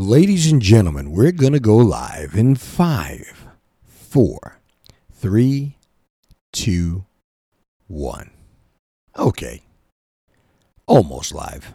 Ladies and gentlemen, we're going to go live in five, four, three, two, one. Okay. Almost live.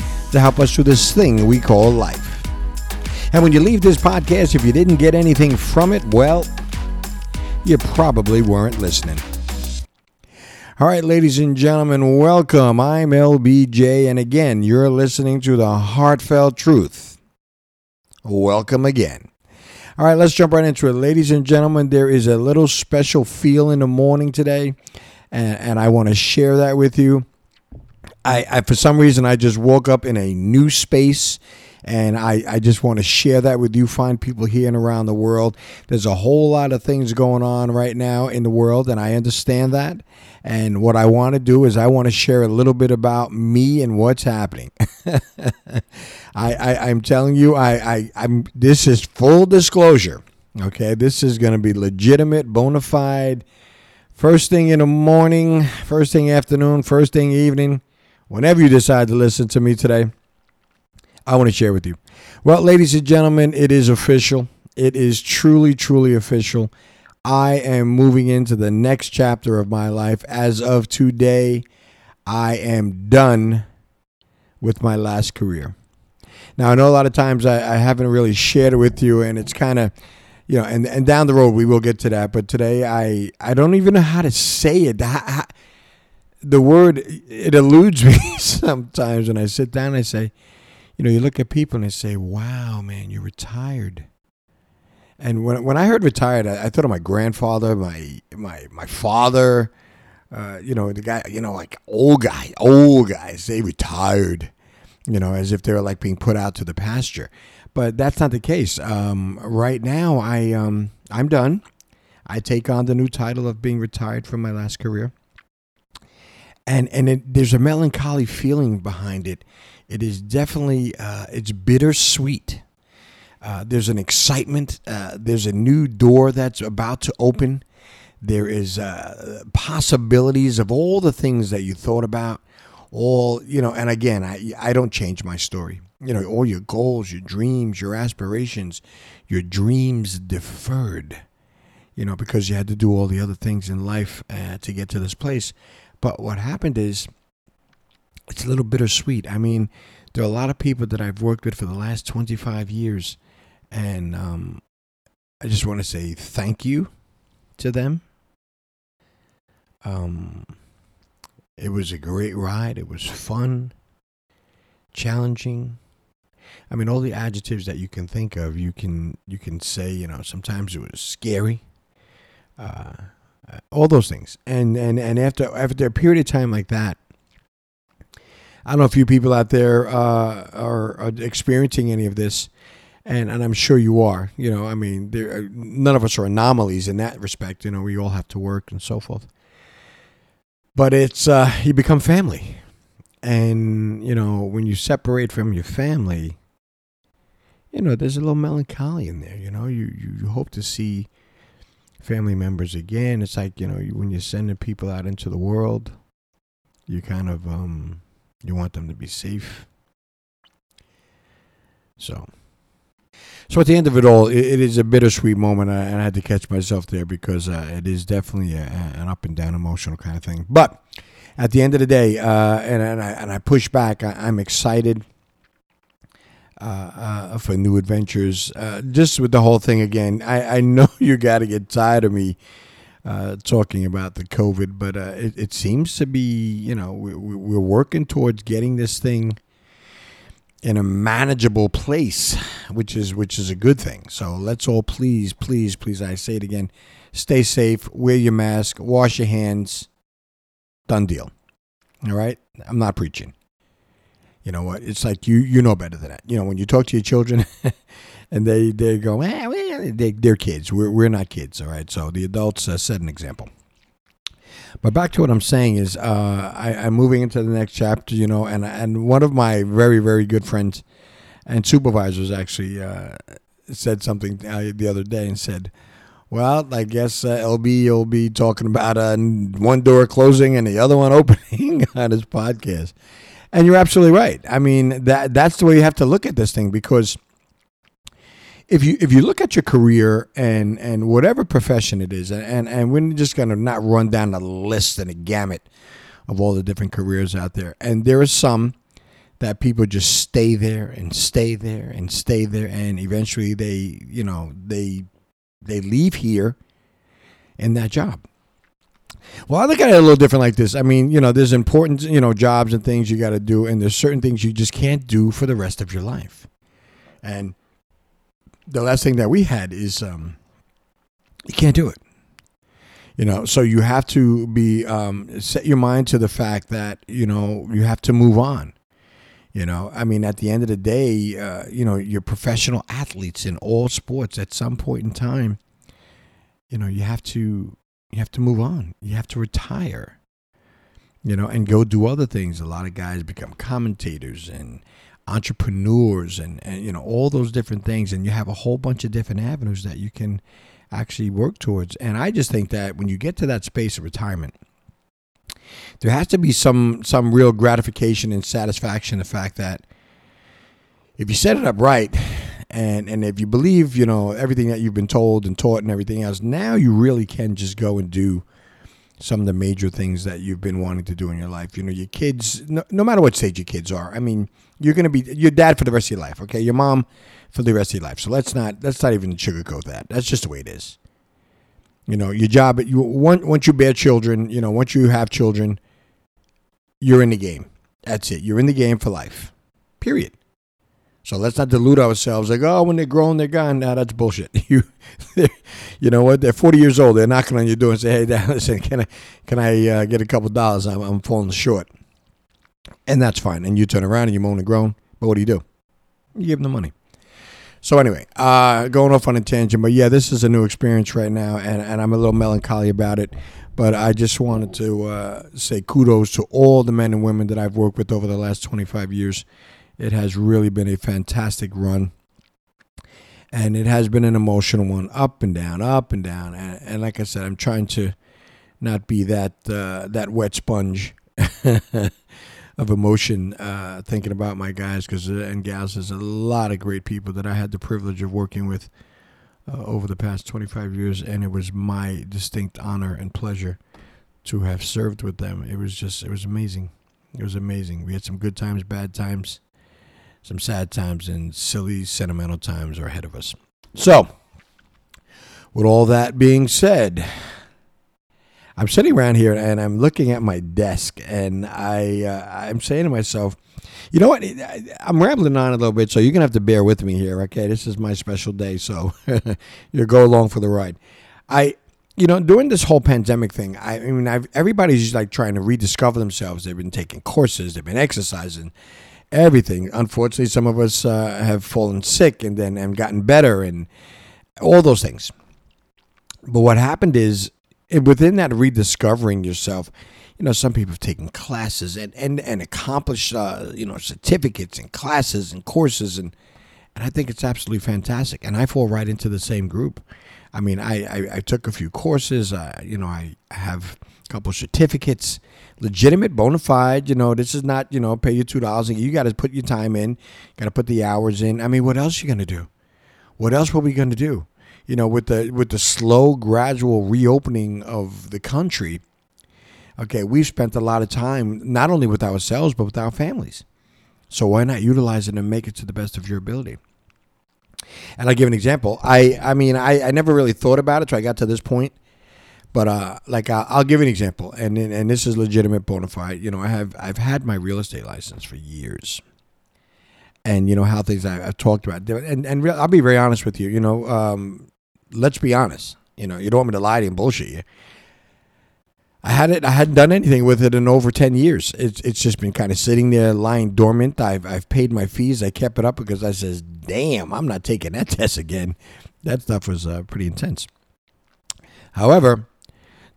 to help us through this thing we call life. And when you leave this podcast, if you didn't get anything from it, well, you probably weren't listening. All right, ladies and gentlemen, welcome. I'm LBJ, and again, you're listening to the heartfelt truth. Welcome again. All right, let's jump right into it. Ladies and gentlemen, there is a little special feel in the morning today, and, and I want to share that with you. I, I, for some reason, I just woke up in a new space. And I, I just want to share that with you, find people here and around the world. There's a whole lot of things going on right now in the world, and I understand that. And what I want to do is I want to share a little bit about me and what's happening. I, I am telling you, I, I I'm this is full disclosure. Okay, this is going to be legitimate, bona fide. First thing in the morning, first thing afternoon, first thing evening, whenever you decide to listen to me today. I want to share with you. Well, ladies and gentlemen, it is official. It is truly, truly official. I am moving into the next chapter of my life. As of today, I am done with my last career. Now, I know a lot of times I, I haven't really shared it with you, and it's kind of, you know, and, and down the road we will get to that. But today, I, I don't even know how to say it. How, how, the word, it eludes me sometimes when I sit down and I say, you know, you look at people and they say, wow, man, you're retired. And when, when I heard retired, I, I thought of my grandfather, my my my father, uh, you know, the guy, you know, like old guy, old guys, they retired, you know, as if they were like being put out to the pasture. But that's not the case. Um, right now, I um, I'm done. I take on the new title of being retired from my last career, and and it, there's a melancholy feeling behind it. It is definitely uh, it's bittersweet. Uh, there's an excitement. Uh, there's a new door that's about to open. There is uh, possibilities of all the things that you thought about. All you know, and again, I I don't change my story. You know, all your goals, your dreams, your aspirations, your dreams deferred. You know, because you had to do all the other things in life uh, to get to this place. But what happened is, it's a little bittersweet. I mean, there are a lot of people that I've worked with for the last 25 years and um, I just want to say thank you to them. Um, it was a great ride. It was fun, challenging. I mean, all the adjectives that you can think of, you can you can say. You know, sometimes it was scary. Uh, all those things, and and and after after a period of time like that, I don't know if you people out there uh, are, are experiencing any of this and and I'm sure you are. You know, I mean, there are, none of us are anomalies in that respect. You know, we all have to work and so forth. But it's uh, you become family, and you know when you separate from your family, you know there's a little melancholy in there. You know, you you, you hope to see family members again. It's like you know when you're sending people out into the world, you kind of um you want them to be safe. So so at the end of it all, it, it is a bittersweet moment, and I had to catch myself there because uh, it is definitely a, an up and down emotional kind of thing. But at the end of the day, uh, and, and, I, and I push back, I, am excited uh, uh, for new adventures. Uh, just with the whole thing again, I, I know you got to get tired of me uh, talking about the COVID, but it, it seems to be, you know, we, we're working towards getting this thing in a manageable place, which is which is a good thing. So let's all please, please, please, I say it again, stay safe, wear your mask, wash your hands. Done deal. All right? I'm not preaching. You know what? It's like you you know better than that. You know, when you talk to your children and they they go, eh, they, they're kids. We're we're not kids, all right? So the adults uh, set an example. But back to what I'm saying is, uh, I, I'm moving into the next chapter, you know, and and one of my very very good friends and supervisors actually uh, said something uh, the other day and said, "Well, I guess uh, LB will be talking about uh, one door closing and the other one opening on his podcast." And you're absolutely right. I mean that that's the way you have to look at this thing because if you if you look at your career and and whatever profession it is, and and we're just gonna not run down the list and a gamut of all the different careers out there, and there are some that people just stay there and stay there and stay there, and eventually they you know they they leave here in that job. Well, I look at it a little different like this. I mean, you know, there's important, you know, jobs and things you got to do, and there's certain things you just can't do for the rest of your life. And the last thing that we had is um, you can't do it. You know, so you have to be um, set your mind to the fact that you know you have to move on. You know, I mean, at the end of the day, uh, you know, you're professional athletes in all sports. At some point in time, you know, you have to you have to move on. You have to retire. You know, and go do other things. A lot of guys become commentators and entrepreneurs and, and you know all those different things and you have a whole bunch of different avenues that you can actually work towards and i just think that when you get to that space of retirement there has to be some some real gratification and satisfaction in the fact that if you set it up right and and if you believe you know everything that you've been told and taught and everything else now you really can just go and do some of the major things that you've been wanting to do in your life you know your kids no, no matter what stage your kids are i mean you're going to be your dad for the rest of your life. Okay, your mom for the rest of your life. So let's not let's not even sugarcoat that. That's just the way it is. You know, your job. You once once you bear children. You know, once you have children, you're in the game. That's it. You're in the game for life. Period. So let's not delude ourselves like, oh, when they're grown, they're gone. Now that's bullshit. You, you know what? They're 40 years old. They're knocking on your door and say, hey, Dad, listen, can I, can I uh, get a couple dollars? I'm, I'm falling short and that's fine. And you turn around and you moan and groan, but what do you do? You give them the money. So anyway, uh, going off on a tangent, but yeah, this is a new experience right now, and, and I'm a little melancholy about it. But I just wanted to uh, say kudos to all the men and women that I've worked with over the last 25 years. It has really been a fantastic run, and it has been an emotional one, up and down, up and down. And, and like I said, I'm trying to not be that uh, that wet sponge of emotion uh, thinking about my guys because uh, and gals. There's a lot of great people that I had the privilege of working with uh, over the past 25 years, and it was my distinct honor and pleasure to have served with them. It was just, it was amazing. It was amazing. We had some good times, bad times, some sad times, and silly, sentimental times are ahead of us. So, with all that being said, I'm sitting around here and I'm looking at my desk and I uh, I'm saying to myself, you know what? I'm rambling on a little bit, so you're gonna have to bear with me here. Okay, this is my special day, so you go along for the ride. I, you know, during this whole pandemic thing, I, mean, I've, everybody's just like trying to rediscover themselves. They've been taking courses, they've been exercising, everything. Unfortunately, some of us uh, have fallen sick and then and gotten better and all those things. But what happened is within that rediscovering yourself, you know, some people have taken classes and and and accomplished, uh, you know, certificates and classes and courses, and and I think it's absolutely fantastic. And I fall right into the same group. I mean, I I, I took a few courses. Uh, you know, I have a couple certificates, legitimate, bona fide. You know, this is not you know pay you two dollars. You got to put your time in, got to put the hours in. I mean, what else are you gonna do? What else were we gonna do? you know, with the with the slow, gradual reopening of the country, okay, we've spent a lot of time not only with ourselves but with our families. So why not utilize it and make it to the best of your ability? And I'll give an example. I I mean I, I never really thought about it till I got to this point. But uh, like uh, I'll give an example, and and this is legitimate bona fide. You know, I have I've had my real estate license for years, and you know how things I, have talked about, and and I'll be very honest with you. You know, um, let's be honest. You know, you don't want me to lie to you and bullshit you. I had it. I hadn't done anything with it in over ten years. It's it's just been kind of sitting there, lying dormant. I've I've paid my fees. I kept it up because I says, "Damn, I'm not taking that test again." That stuff was uh, pretty intense. However,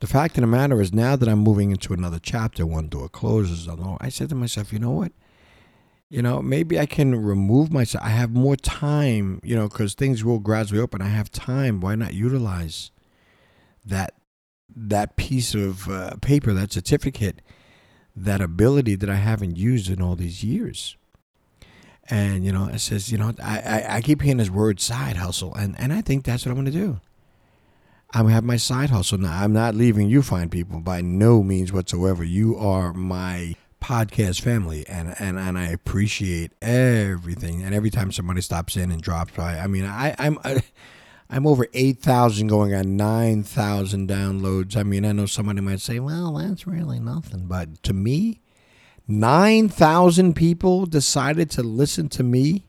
the fact of the matter is, now that I'm moving into another chapter, one door closes. I said to myself, you know what? You know, maybe I can remove myself. I have more time, you know, because things will gradually open. I have time. Why not utilize that that piece of uh, paper, that certificate, that ability that I haven't used in all these years? And you know, it says, you know, I, I, I keep hearing this word side hustle, and and I think that's what I'm going to do. I'm gonna have my side hustle now. I'm not leaving you fine people by no means whatsoever. You are my podcast family and, and, and I appreciate everything. And every time somebody stops in and drops by, I mean, I, I'm, I, I'm over 8,000 going on 9,000 downloads. I mean, I know somebody might say, well, that's really nothing. But to me, 9,000 people decided to listen to me.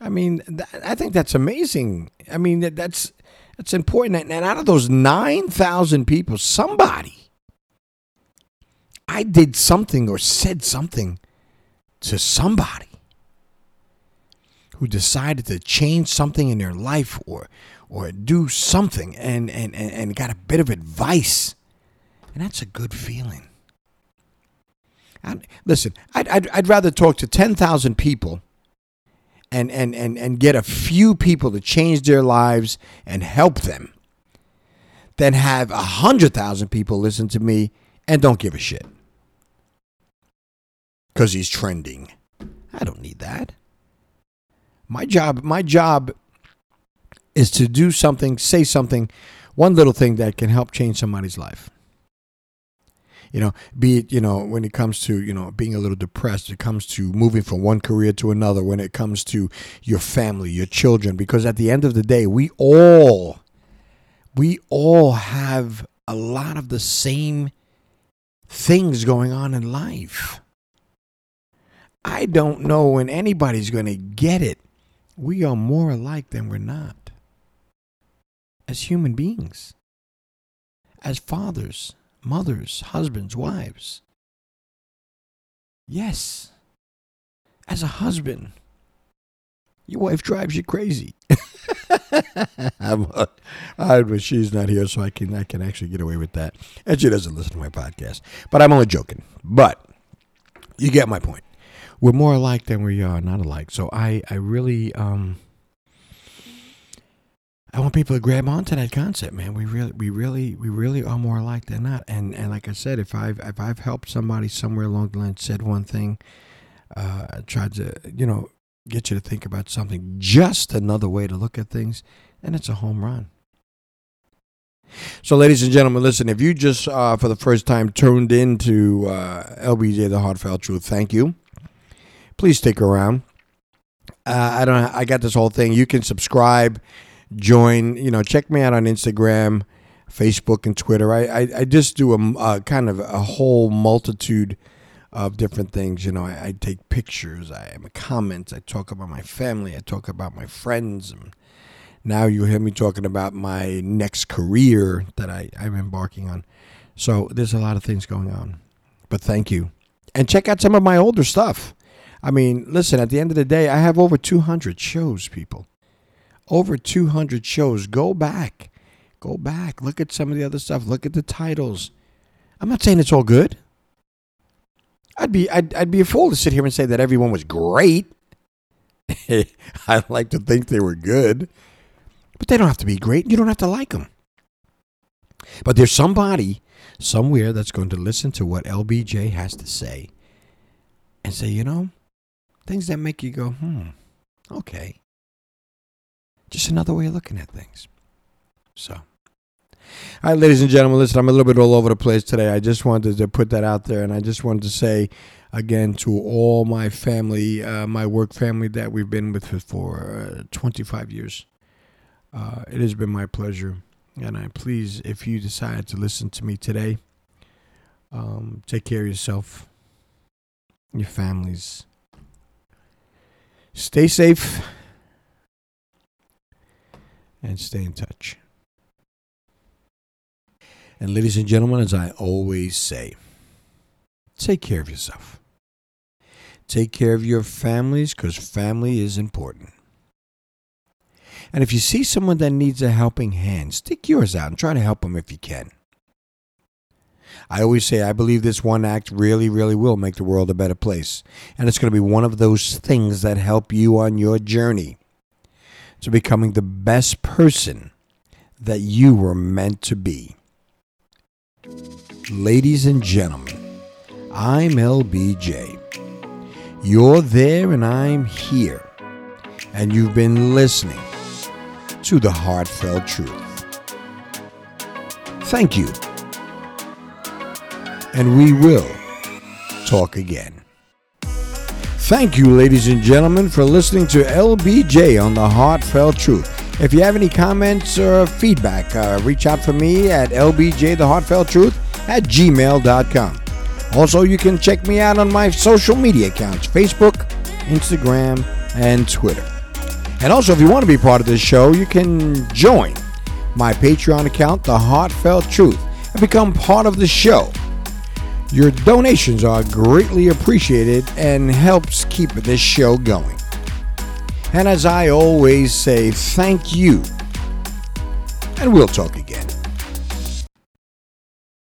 I mean, th- I think that's amazing. I mean, that's it's important. And out of those 9,000 people, somebody, I did something or said something to somebody who decided to change something in their life or or do something and, and, and, got a bit of advice. And that's a good feeling. And listen, I'd, I'd, I'd rather talk to 10,000 people and, and, and, and get a few people to change their lives and help them than have a hundred thousand people listen to me and don't give a shit. Because he's trending. I don't need that. My job, my job is to do something, say something, one little thing that can help change somebody's life you know, be it, you know, when it comes to, you know, being a little depressed, it comes to moving from one career to another, when it comes to your family, your children, because at the end of the day, we all, we all have a lot of the same things going on in life. I don't know when anybody's going to get it. We are more alike than we're not. As human beings, as fathers, mothers, husbands, wives. Yes, as a husband, your wife drives you crazy. I'm, uh, I, but she's not here, so I can I can actually get away with that. And she doesn't listen to my podcast. But I'm only joking. But you get my point. We're more alike than we are not alike. So I I really um I want people to grab onto that concept, man. We really, we really, we really are more alike than not. And and like I said, if I've if I've helped somebody somewhere along the line, said one thing, uh, tried to you know get you to think about something, just another way to look at things, and it's a home run. So, ladies and gentlemen, listen. If you just uh, for the first time tuned into uh, LBJ, the Heartfelt Truth, thank you. Please stick around. Uh, I don't. I got this whole thing. You can subscribe join. You know, check me out on Instagram, Facebook, and Twitter. I I, I just do a, a, kind of a whole multitude of different things. You know, I, I take pictures, I make comments, I talk about my family, I talk about my friends. And now you hear me talking about my next career that I, I'm embarking on. So there's a lot of things going on. But thank you. And check out some of my older stuff. I mean, listen, at the end of the day, I have over 200 shows, people over 200 shows. Go back. Go back. Look at some of the other stuff. Look at the titles. I'm not saying it's all good. I'd be I'd, I'd be a fool to sit here and say that everyone was great. I like to think they were good, but they don't have to be great. You don't have to like them. But there's somebody somewhere that's going to listen to what LBJ has to say and say, you know, things that make you go, hmm, okay. Just another way of looking at things. So. All right, ladies and gentlemen, listen, I'm a little bit all over the place today. I just wanted to put that out there, and I just wanted to say again to all my family, uh, my work family that we've been with for uh, 25 years. Uh, it has been my pleasure. And I please, if you decide to listen to me today, um, take care of yourself, your families. Stay safe and stay in touch. And, ladies and gentlemen, as I always say, take care of yourself. Take care of your families because family is important. And if you see someone that needs a helping hand, stick yours out and try to help them if you can. I always say, I believe this one act really, really will make the world a better place. And it's going to be one of those things that help you on your journey to becoming the best person that you were meant to be. Ladies and gentlemen, I'm LBJ. You're there and I'm here. And you've been listening to the heartfelt truth. Thank you. And we will talk again. Thank you, ladies and gentlemen, for listening to LBJ on the Heartfelt Truth. If you have any comments or feedback, uh, reach out for me at lbjtheheartfelttruth at gmail.com. Also, you can check me out on my social media accounts Facebook, Instagram, and Twitter. And also, if you want to be part of this show, you can join my Patreon account, The Heartfelt Truth, and become part of the show. Your donations are greatly appreciated and helps keep this show going. And as I always say, thank you. And we'll talk again.